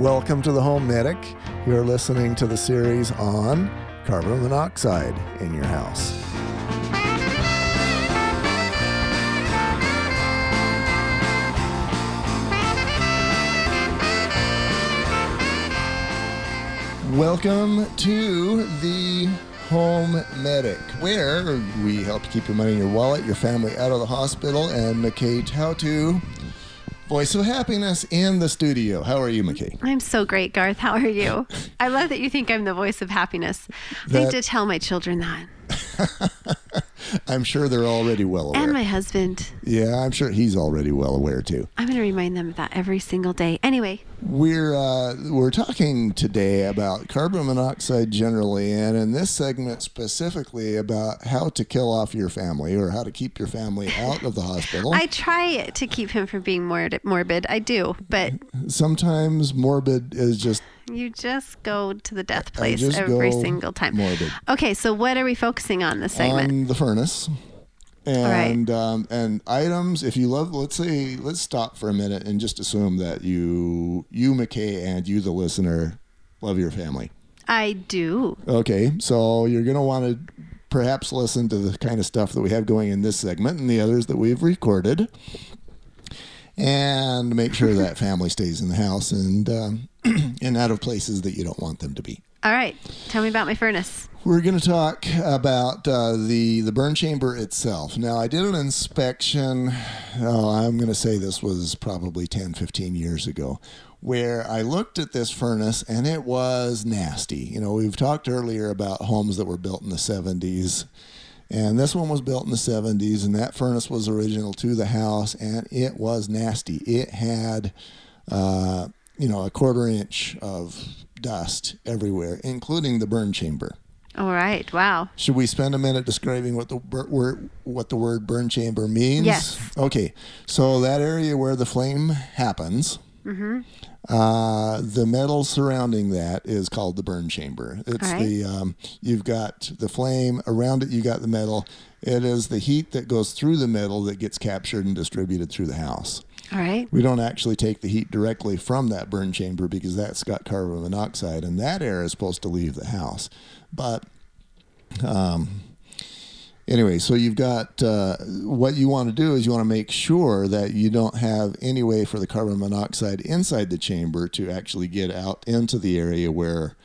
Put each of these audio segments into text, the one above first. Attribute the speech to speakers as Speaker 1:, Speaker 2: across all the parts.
Speaker 1: Welcome to the Home Medic. You're listening to the series on carbon monoxide in your house. Welcome to the Home Medic, where we help keep your money in your wallet, your family out of the hospital, and McKay how to voice of happiness in the studio. How are you, McKay?
Speaker 2: I'm so great, Garth. How are you? I love that you think I'm the voice of happiness. I
Speaker 1: That-
Speaker 2: need to tell my children that.
Speaker 1: I'm sure they're already well aware.
Speaker 2: And my husband.
Speaker 1: yeah, I'm sure he's already well aware too.
Speaker 2: I'm going to remind them of that every single day. Anyway,
Speaker 1: We're uh, we're talking today about carbon monoxide generally, and in this segment specifically about how to kill off your family or how to keep your family out of the hospital.
Speaker 2: I try to keep him from being morbid. morbid. I do, but
Speaker 1: Sometimes morbid is just
Speaker 2: you just go to the death place every single time.
Speaker 1: morbid.
Speaker 2: Okay, so what are we focusing on this segment?
Speaker 1: on the furnace. And um, and items. If you love, let's say, let's stop for a minute and just assume that you, you McKay, and you, the listener, love your family.
Speaker 2: I do.
Speaker 1: Okay, so you're going to want to perhaps listen to the kind of stuff that we have going in this segment and the others that we've recorded, and make sure that family stays in the house and um, and out of places that you don't want them to be.
Speaker 2: All right, tell me about my furnace.
Speaker 1: We're going to talk about uh, the the burn chamber itself. Now, I did an inspection. Oh, I'm going to say this was probably 10, 15 years ago, where I looked at this furnace and it was nasty. You know, we've talked earlier about homes that were built in the 70s. And this one was built in the 70s, and that furnace was original to the house, and it was nasty. It had, uh, you know, a quarter inch of dust everywhere, including the burn chamber.
Speaker 2: All right, wow.
Speaker 1: Should we spend a minute describing what the word what the word burn chamber means?
Speaker 2: Yes.
Speaker 1: Okay, so that area where the flame happens,
Speaker 2: Mm-hmm.
Speaker 1: uh, the metal surrounding that is called the burn chamber. It's
Speaker 2: right.
Speaker 1: the um, you've got the flame around it. You got the metal. It is the heat that goes through the metal that gets captured and distributed through the house.
Speaker 2: All right.
Speaker 1: We don't actually take the heat directly from that burn chamber because that's got carbon monoxide, and that air is supposed to leave the house. But um, anyway, so you've got uh, what you want to do is you want to make sure that you don't have any way for the carbon monoxide inside the chamber to actually get out into the area where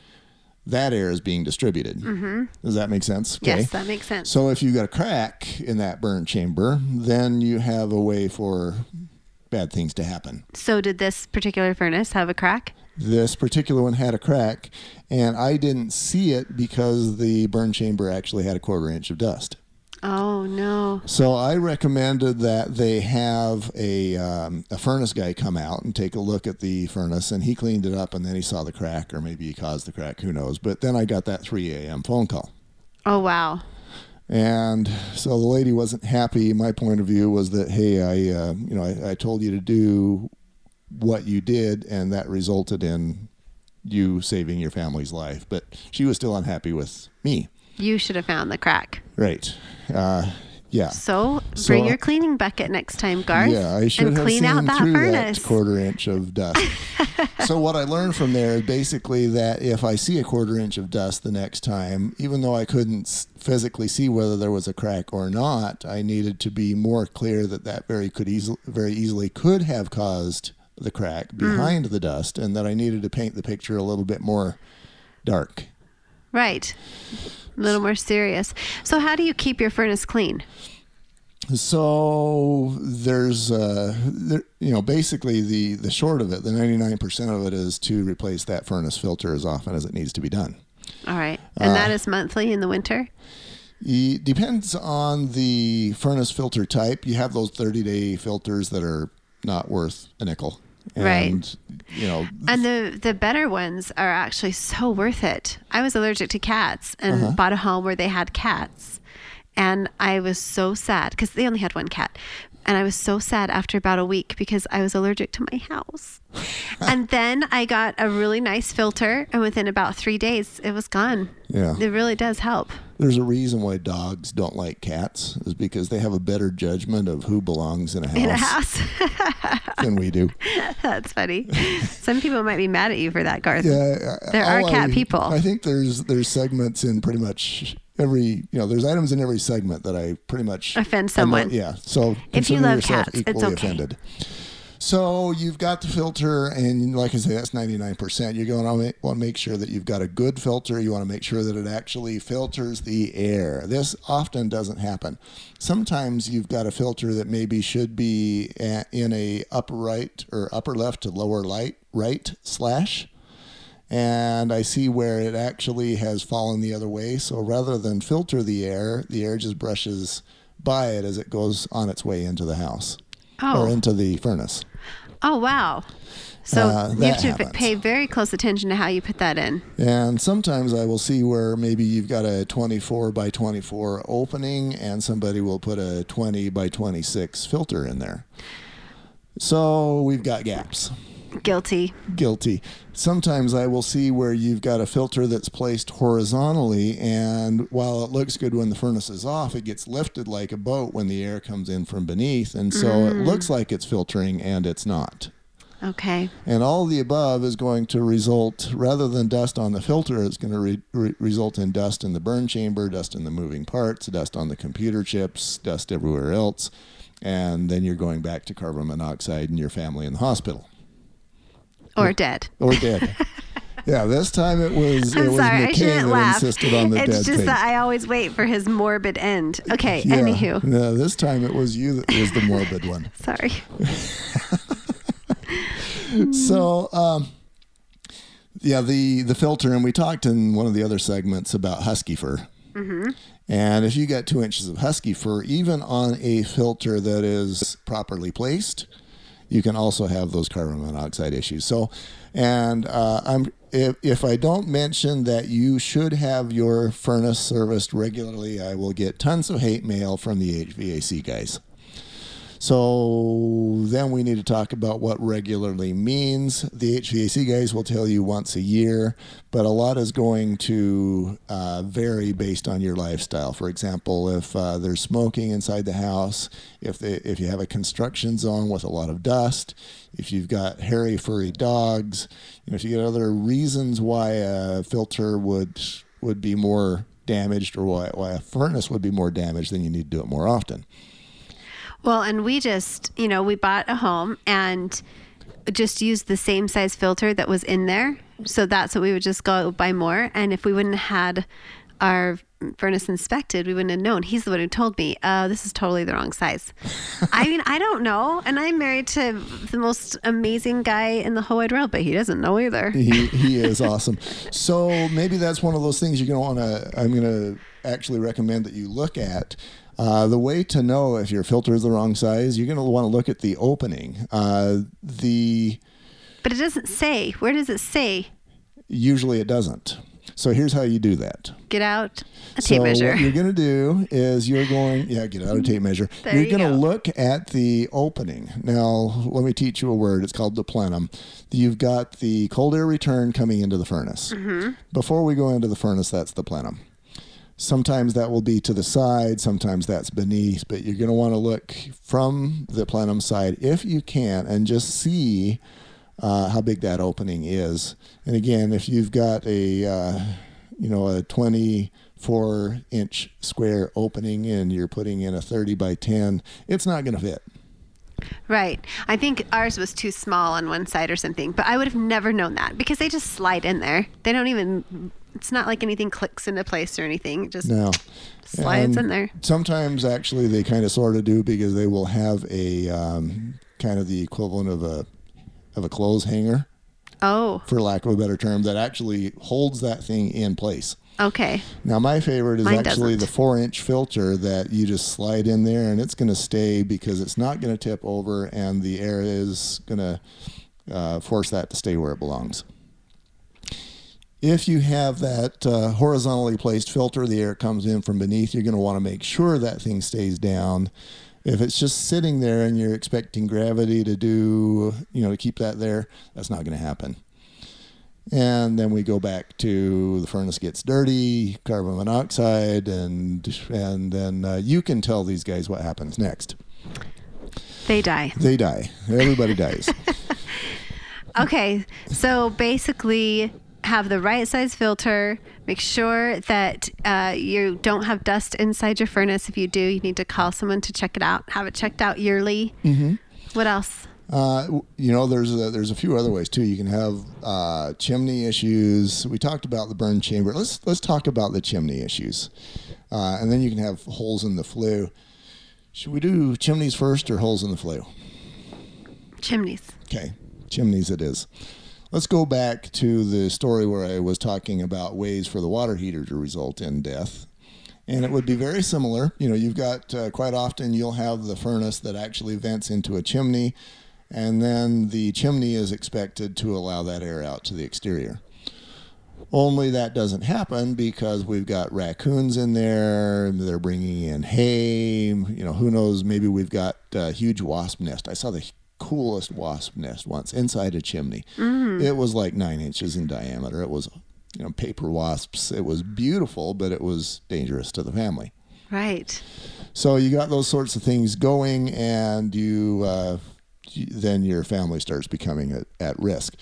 Speaker 1: that air is being distributed. Mm-hmm. Does that make sense?
Speaker 2: Yes, that makes sense.
Speaker 1: So if you've got a crack in that burn chamber, then you have a way for bad things to happen.
Speaker 2: So, did this particular furnace have a crack?
Speaker 1: This particular one had a crack, and I didn't see it because the burn chamber actually had a quarter inch of dust.
Speaker 2: Oh no.
Speaker 1: So I recommended that they have a um, a furnace guy come out and take a look at the furnace, and he cleaned it up, and then he saw the crack, or maybe he caused the crack, who knows? But then I got that 3 a.m. phone call.
Speaker 2: Oh wow.
Speaker 1: And so the lady wasn't happy. My point of view was that, hey, I, uh, you know, I, I told you to do what you did, and that resulted in you saving your family's life. But she was still unhappy with me.
Speaker 2: You should have found the crack.
Speaker 1: Right. Uh, yeah.
Speaker 2: So,
Speaker 1: So,
Speaker 2: bring
Speaker 1: uh,
Speaker 2: your cleaning bucket next time, Garth.
Speaker 1: Yeah, I should
Speaker 2: and
Speaker 1: have
Speaker 2: clean
Speaker 1: seen
Speaker 2: out that
Speaker 1: through
Speaker 2: furnace.
Speaker 1: that quarter inch of dust. so what I learned from there is basically that if I see a quarter inch of dust the next time, even though I couldn't physically see whether there was a crack or not, I needed to be more clear that that very could easily, very easily could have caused the crack
Speaker 2: Hmm.
Speaker 1: behind the dust, and that I needed to paint the picture a little bit more dark.
Speaker 2: Right. A little more serious. So, how do you keep your furnace clean?
Speaker 1: So there's, uh, there, you know, basically the the short of it, the 99% of it is to replace that furnace filter as often as it needs to be done.
Speaker 2: All right. And
Speaker 1: Uh,
Speaker 2: that is monthly in the winter?
Speaker 1: It depends on the furnace filter type. You have those 30 day filters that are not worth a nickel.
Speaker 2: Right.
Speaker 1: And, you know,
Speaker 2: And the the better ones are actually so worth it. I was allergic to cats and
Speaker 1: Uh-huh.
Speaker 2: bought a home where they had cats. And I was so sad because they only had one cat. And I was so sad after about a week because I was allergic to my house. and then I got a really nice filter, and within about three days, it was gone.
Speaker 1: Yeah.
Speaker 2: It really does help.
Speaker 1: There's a reason why dogs don't like cats is because they have a better judgment of who belongs in a house,
Speaker 2: In a house.
Speaker 1: than we do.
Speaker 2: That's funny. Some people might be mad at you for that, Garth.
Speaker 1: Yeah,
Speaker 2: There are cat
Speaker 1: I-
Speaker 2: people.
Speaker 1: I think there's there's segments in pretty much every you know there's items in every segment that I pretty much
Speaker 2: Offend someone.
Speaker 1: yeah, so
Speaker 2: If you love cats, it's okay.
Speaker 1: offended. So you've got the filter, and like I say, that's 99%. You're going to want to make sure that you've got a good filter. You want to make sure that it actually filters the air. This often doesn't happen. Sometimes you've got a filter that maybe should be in a upper right or upper left to lower light right slash and I see where it actually has fallen the other way. So rather than filter the air, the air just brushes by it as it goes on its way into the house
Speaker 2: Oh.
Speaker 1: or into the furnace.
Speaker 2: Oh, wow. So
Speaker 1: Uh,
Speaker 2: you have to
Speaker 1: happens.
Speaker 2: pay very close attention to how you put that in.
Speaker 1: And sometimes I will see where maybe you've got a 24 by 24 opening and somebody will put a 20 by 26 filter in there. So we've got gaps.
Speaker 2: Guilty.
Speaker 1: guilty. Sometimes I will see where you've got a filter that's placed horizontally, and while it looks good when the furnace is off, it gets lifted like a boat when the air comes in from beneath, and so it mm. looks like it's filtering, and it's not.
Speaker 2: Okay.
Speaker 1: And all the above is going to result, rather than dust on the filter, it's going to re- re- result in dust in the burn chamber, dust in the moving parts, dust on the computer chips, dust everywhere else, and then you're going back to carbon monoxide and your family in the hospital
Speaker 2: Or dead.
Speaker 1: or dead. yeah, this time it was it
Speaker 2: I'm
Speaker 1: was
Speaker 2: sorry, I shouldn't
Speaker 1: that
Speaker 2: laugh.
Speaker 1: insisted on the
Speaker 2: it's
Speaker 1: dead
Speaker 2: just that I always wait for his morbid end. Okay,
Speaker 1: yeah.
Speaker 2: anywho.
Speaker 1: No, this time it was you that was the morbid one.
Speaker 2: Sorry.
Speaker 1: So, um, yeah, the the filter, and we talked in one of the other segments about husky fur. Mm-hmm. And if you got two inches of husky fur, even on a filter that is properly placed, you can also have those carbon monoxide issues. So, and uh, I'm if if I don't mention that you should have your furnace serviced regularly, I will get tons of hate mail from the HVAC guys. So then we need to talk about what regularly means. The HVAC guys will tell you once a year, but a lot is going to uh, vary based on your lifestyle. For example, if uh, there's smoking inside the house, if they, if you have a construction zone with a lot of dust, if you've got hairy, furry dogs, you know, if you get other reasons why a filter would would be more damaged or why, why a furnace would be more damaged, then you need to do it more often.
Speaker 2: Well, and we just, you know, we bought a home and just used the same size filter that was in there. So that's what we would just go buy more. And if we wouldn't have had our furnace inspected, we wouldn't have known. He's the one who told me, uh, this is totally the wrong size. I mean, I don't know. And I'm married to the most amazing guy in the whole wide world, but he doesn't know either.
Speaker 1: he, he is awesome. So maybe that's one of those things you're going to want to. I'm going to actually recommend that you look at. Uh, the way to know if your filter is the wrong size, you're going to want to look at the opening. Uh, the
Speaker 2: But it doesn't say. Where does it say?
Speaker 1: usually it doesn't. So here's how you do that.
Speaker 2: Get out a
Speaker 1: So
Speaker 2: tape measure.
Speaker 1: what you're going to do is you're going, yeah, get out a tape measure.
Speaker 2: There
Speaker 1: you're
Speaker 2: you
Speaker 1: going to look at the opening. Now, let me teach you a word. It's called the plenum. You've got the cold air return coming into the furnace.
Speaker 2: Mm-hmm.
Speaker 1: Before we go into the furnace, that's the plenum. Sometimes that will be to the side, sometimes that's beneath, but you're going to want to look from the plenum side if you can and just see uh, how big that opening is. And again, if you've got a uh, you know a 24 inch square opening and you're putting in a 30 by 10, it's not going to fit.
Speaker 2: Right. I think ours was too small on one side or something, but I would have never known that because they just slide in there. They don't even, it's not like anything clicks into place or anything. It just
Speaker 1: No.
Speaker 2: slides
Speaker 1: And
Speaker 2: in there.
Speaker 1: Sometimes actually they kind of sort of do because they will have a um, kind of the equivalent of a of a clothes hanger,
Speaker 2: Oh,
Speaker 1: for lack of a better term, that actually holds that thing in place.
Speaker 2: okay.
Speaker 1: Now, my favorite is
Speaker 2: Mine
Speaker 1: actually
Speaker 2: doesn't.
Speaker 1: the four inch filter that you just slide in there and it's going to stay because it's not going to tip over and the air is going to uh, force that to stay where it belongs. If you have that uh, horizontally placed filter, the air comes in from beneath, you're going to want to make sure that thing stays down. If it's just sitting there and you're expecting gravity to do, you know, to keep that there, that's not going to happen. And then we go back to the furnace gets dirty, carbon monoxide, and and then uh, you can tell these guys what happens next.
Speaker 2: They die.
Speaker 1: They die. Everybody dies.
Speaker 2: Okay, so basically, have the right size filter. Make sure that uh, you don't have dust inside your furnace. If you do, you need to call someone to check it out. Have it checked out yearly. Mm-hmm. What else?
Speaker 1: Uh, you know, there's a, there's a few other ways too. You can have uh, chimney issues. We talked about the burn chamber. Let's let's talk about the chimney issues, uh, and then you can have holes in the flue. Should we do chimneys first or holes in the flue?
Speaker 2: Chimneys.
Speaker 1: Okay, chimneys it is. Let's go back to the story where I was talking about ways for the water heater to result in death. And it would be very similar. You know, you've got uh, quite often you'll have the furnace that actually vents into a chimney, and then the chimney is expected to allow that air out to the exterior. Only that doesn't happen because we've got raccoons in there. They're bringing in hay. You know, who knows? Maybe we've got a huge wasp nest. I saw the coolest wasp nest once inside a chimney. It was like nine inches in diameter. It was, you know, paper wasps. It was beautiful, but it was dangerous to the family.
Speaker 2: Right.
Speaker 1: So you got those sorts of things going, and you, uh, you then your family starts becoming at, at risk.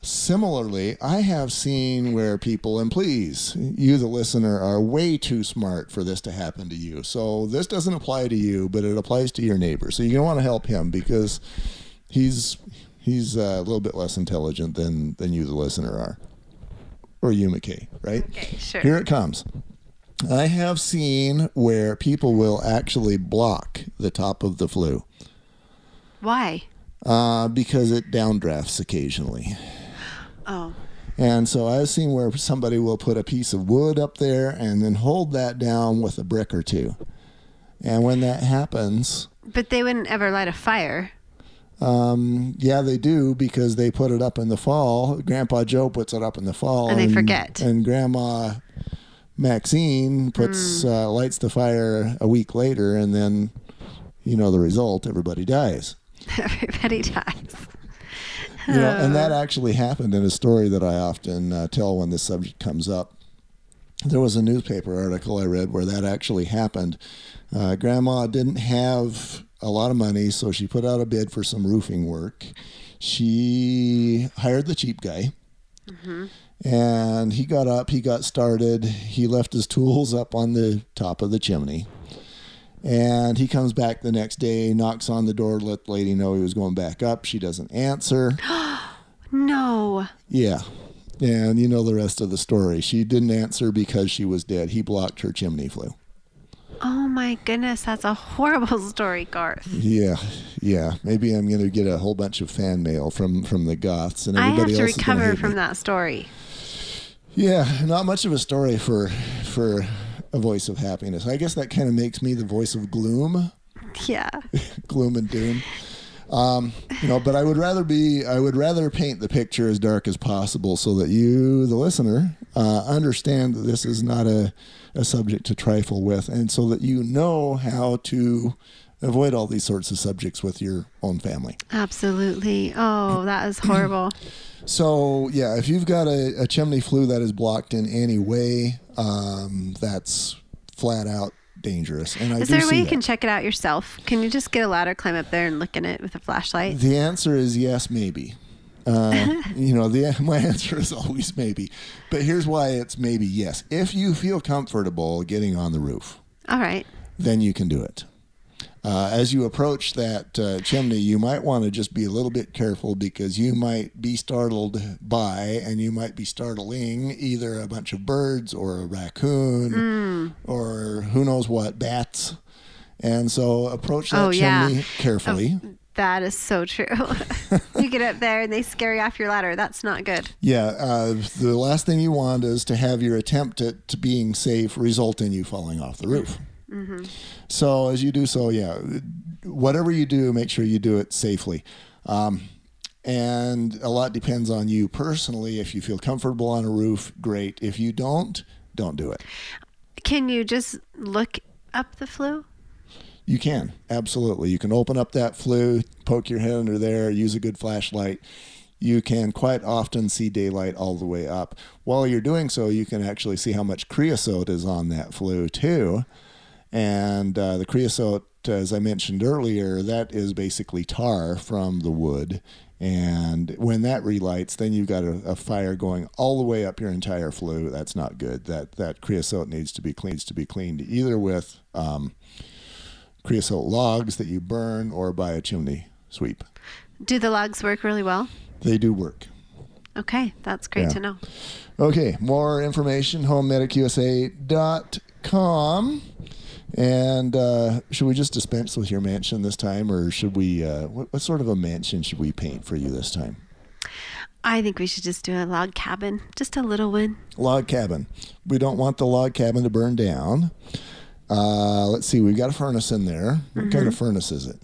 Speaker 1: Similarly, I have seen where people, and please, you, the listener, are way too smart for this to happen to you. So this doesn't apply to you, but it applies to your neighbor. So you're gonna want to help him because he's he's uh, a little bit less intelligent than than you, the listener, are, or you, McKay, right?
Speaker 2: Okay, sure.
Speaker 1: Here it comes. I have seen where people will actually block the top of the flue
Speaker 2: Why?
Speaker 1: uh, because it downdrafts occasionally. And so I've seen where somebody will put a piece of wood up there and then hold that down with a brick or two. And when that happens,
Speaker 2: But they wouldn't ever light a fire.
Speaker 1: um, yeah, they do because they put it up in the fall. Grandpa Joe puts it up in the fall,
Speaker 2: And they forget.
Speaker 1: And Grandma Maxine puts
Speaker 2: Hmm.
Speaker 1: uh, lights the fire a week later, and then you know the result: everybody dies.
Speaker 2: Everybody dies.
Speaker 1: You know, and that actually happened in a story that I often uh, tell when this subject comes up. There was a newspaper article I read where that actually happened. Uh, Grandma didn't have a lot of money, so she put out a bid for some roofing work. She hired the cheap guy, and he got up, he got started, he left his tools up on the top of the chimney. And he comes back the next day, knocks on the door, let the lady know he was going back up. She doesn't answer.
Speaker 2: No.
Speaker 1: Yeah. And you know the rest of the story. She didn't answer because she was dead. He blocked her chimney flue.
Speaker 2: Oh my goodness, that's a horrible story, Garth.
Speaker 1: Yeah, yeah. Maybe I'm going to get a whole bunch of fan mail from from the goths and everybody else. is gonna
Speaker 2: recover from
Speaker 1: me.
Speaker 2: that story.
Speaker 1: Yeah, not much of a story for for a voice of happiness. I guess that kind of makes me the voice of gloom,
Speaker 2: Yeah.
Speaker 1: gloom and doom. Um, you know, but I would rather be I would rather paint the picture as dark as possible so that you, the listener, uh, understand that this is not a, a subject to trifle with, and so that you know how to avoid all these sorts of subjects with your own family.
Speaker 2: Absolutely. Oh, that is horrible.
Speaker 1: So yeah, if you've got a, a chimney flue that is blocked in any way, um, that's flat out dangerous. And I
Speaker 2: Is there a way you
Speaker 1: that.
Speaker 2: can check it out yourself? Can you just get a ladder, climb up there, and look in it with a flashlight?
Speaker 1: The answer is yes, maybe. Uh, you know, the my answer is always maybe, but here's why it's maybe yes. If you feel comfortable getting on the roof,
Speaker 2: All right.
Speaker 1: then you can do it. Uh, as you approach that uh, chimney, you might want to just be a little bit careful because you might be startled by, and you might be startling either a bunch of birds or a raccoon or who knows what, bats. And so approach that
Speaker 2: Oh, yeah.
Speaker 1: chimney carefully.
Speaker 2: That is so true. you get up there and they scare you off your ladder. That's not good.
Speaker 1: Yeah, uh, the last thing you want is to have your attempt at being safe result in you falling off the roof. So as you do so, yeah, whatever you do, make sure you do it safely. Um, and a lot depends on you personally. If you feel comfortable on a roof, great. If you don't, don't do it.
Speaker 2: Can you just look up the flue?
Speaker 1: You can absolutely. You can open up that flue, poke your head under there, use a good flashlight. you can quite often see daylight all the way up. While you're doing so, you can actually see how much creosote is on that flue too. And uh, the creosote, as I mentioned earlier, that is basically tar from the wood. And when that relights, then you've got a, a, fire going all the way up your entire flue. That's not good. That that creosote needs to be cleaned to be cleaned either with um, creosote logs that you burn or by a chimney sweep.
Speaker 2: Do the logs work really well?
Speaker 1: They do work.
Speaker 2: Okay, that's great yeah. to know.
Speaker 1: Okay, more information homemedicusa.com. And uh, should we just dispense with your mansion this time, or should we? Uh, what, what sort of a mansion should we paint for you this time?
Speaker 2: I think we should just do a log cabin, just a little one.
Speaker 1: Log cabin. We don't want the log cabin to burn down. Uh, let's see, we've got a furnace in there. What mm-hmm. kind of furnace is it?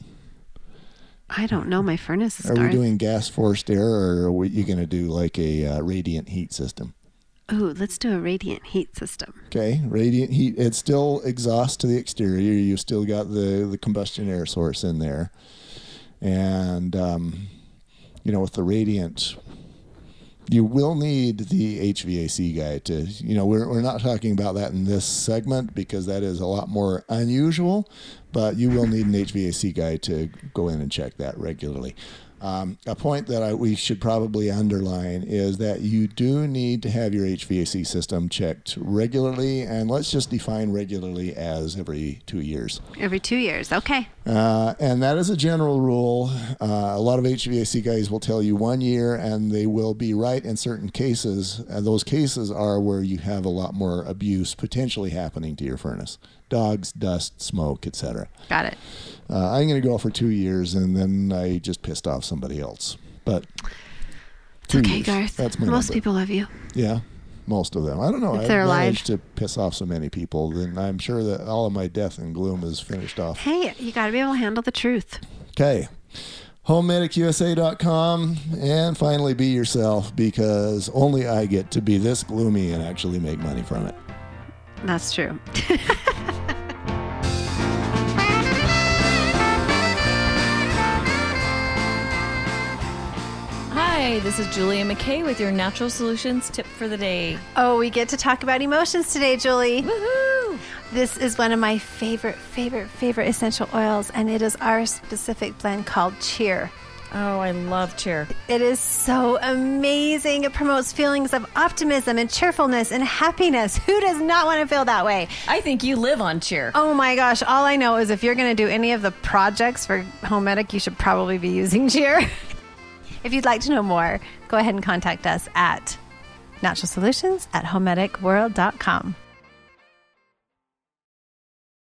Speaker 2: I don't know. My furnace is.
Speaker 1: Are dark. we doing gas forced air, or are you going to do like a uh, radiant heat system?
Speaker 2: Ooh, let's do a radiant heat system.
Speaker 1: Okay, radiant heat. It's still exhaust to the exterior. You still got the the combustion air source in there, and um, you know with the radiant, you will need the HVAC guy to. You know, we're we're not talking about that in this segment because that is a lot more unusual, but you will need an HVAC guy to go in and check that regularly. Um, a point that I, we should probably underline is that you do need to have your HVAC system checked regularly, and let's just define regularly as every two years.
Speaker 2: Every two years, okay.
Speaker 1: Uh, and that is a general rule. Uh, a lot of HVAC guys will tell you one year, and they will be right in certain cases. And those cases are where you have a lot more abuse potentially happening to your furnace dogs, dust, smoke, etc.
Speaker 2: Got it.
Speaker 1: Uh, I'm going to go for two years, and then I just pissed off somebody else. But
Speaker 2: it's okay, years. Garth. That's my most number. people love you.
Speaker 1: Yeah, most of them. I don't know.
Speaker 2: If I've
Speaker 1: managed to piss off so many people, then I'm sure that all of my death and gloom is finished off.
Speaker 2: Hey, you got to be able to handle the truth.
Speaker 1: Okay. HomemedicuSA.com and finally be yourself because only I get to be this gloomy and actually make money from it.
Speaker 2: That's true.
Speaker 3: Hi, this is Julia McKay with your Natural Solutions tip for the day.
Speaker 2: Oh, we get to talk about emotions today, Julie.
Speaker 3: Woohoo!
Speaker 2: This is one of my favorite, favorite, favorite essential oils, and it is our specific blend called Cheer.
Speaker 3: Oh, I love cheer.
Speaker 2: It is so amazing. It promotes feelings of optimism and cheerfulness and happiness. Who does not want to feel that way?
Speaker 3: I think you live on cheer.
Speaker 2: Oh my gosh. All I know is if you're going to do any of the projects for Home Medic, you should probably be using cheer. if you'd like to know more, go ahead and contact us at Natural Solutions at HomemedicWorld.com.